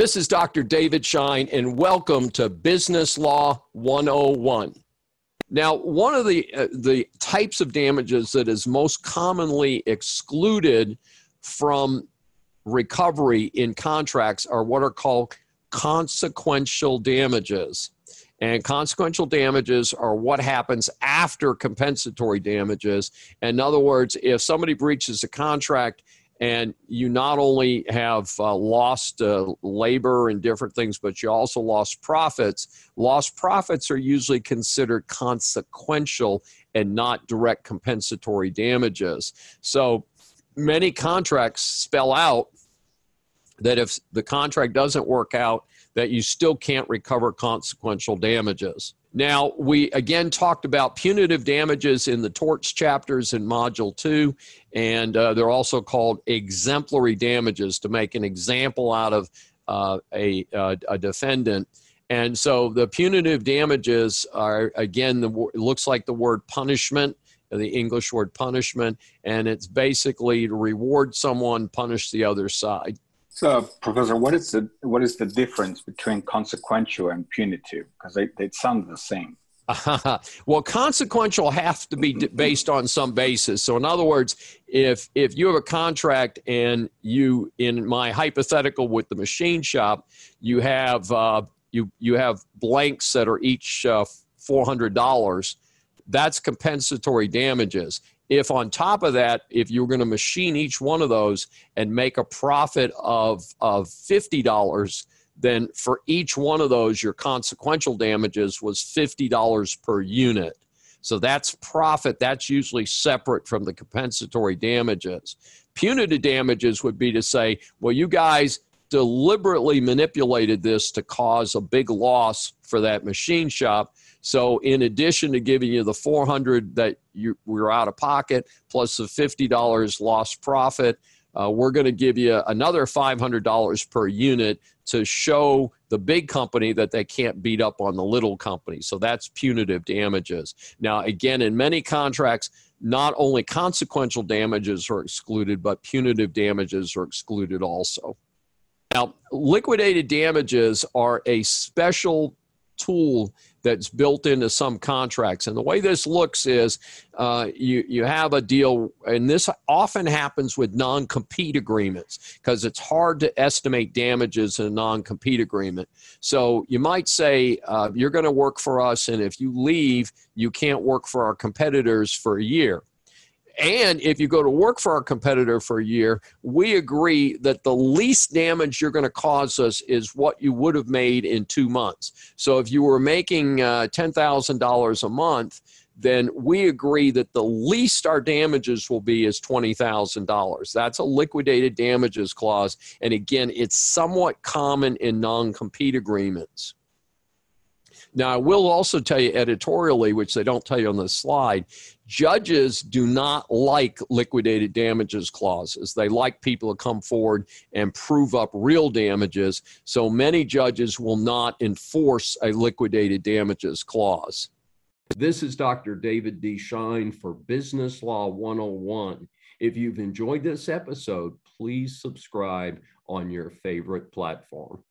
This is Dr. David Schein, and welcome to Business Law 101. Now, one of the, uh, the types of damages that is most commonly excluded from recovery in contracts are what are called consequential damages. And consequential damages are what happens after compensatory damages. In other words, if somebody breaches a contract and you not only have uh, lost uh, labor and different things, but you also lost profits. Lost profits are usually considered consequential and not direct compensatory damages. So many contracts spell out that if the contract doesn't work out, that you still can't recover consequential damages. Now, we again talked about punitive damages in the torts chapters in Module 2, and uh, they're also called exemplary damages to make an example out of uh, a, uh, a defendant. And so the punitive damages are, again, the, it looks like the word punishment, the English word punishment, and it's basically to reward someone, punish the other side. So, Professor, what is the what is the difference between consequential and punitive? Because they, they sound the same. well, consequential has to be based on some basis. So, in other words, if if you have a contract and you, in my hypothetical with the machine shop, you have uh, you you have blanks that are each uh, four hundred dollars. That's compensatory damages if on top of that, if you're going to machine each one of those and make a profit of, of $50, then for each one of those, your consequential damages was $50 per unit. So that's profit. That's usually separate from the compensatory damages. Punitive damages would be to say, well, you guys deliberately manipulated this to cause a big loss for that machine shop. So in addition to giving you the 400 that you were out of pocket plus the $50 lost profit, uh, we're going to give you another $500 per unit to show the big company that they can't beat up on the little company. So that's punitive damages. Now, again, in many contracts, not only consequential damages are excluded, but punitive damages are excluded also. Now, liquidated damages are a special tool that's built into some contracts. And the way this looks is uh, you, you have a deal, and this often happens with non compete agreements because it's hard to estimate damages in a non compete agreement. So you might say, uh, You're going to work for us, and if you leave, you can't work for our competitors for a year. And if you go to work for our competitor for a year, we agree that the least damage you're going to cause us is what you would have made in two months. So if you were making uh, $10,000 a month, then we agree that the least our damages will be is $20,000. That's a liquidated damages clause. And again, it's somewhat common in non compete agreements. Now, I will also tell you editorially, which they don't tell you on the slide, judges do not like liquidated damages clauses. They like people to come forward and prove up real damages. So many judges will not enforce a liquidated damages clause. This is Dr. David D. Schein for Business Law 101. If you've enjoyed this episode, please subscribe on your favorite platform.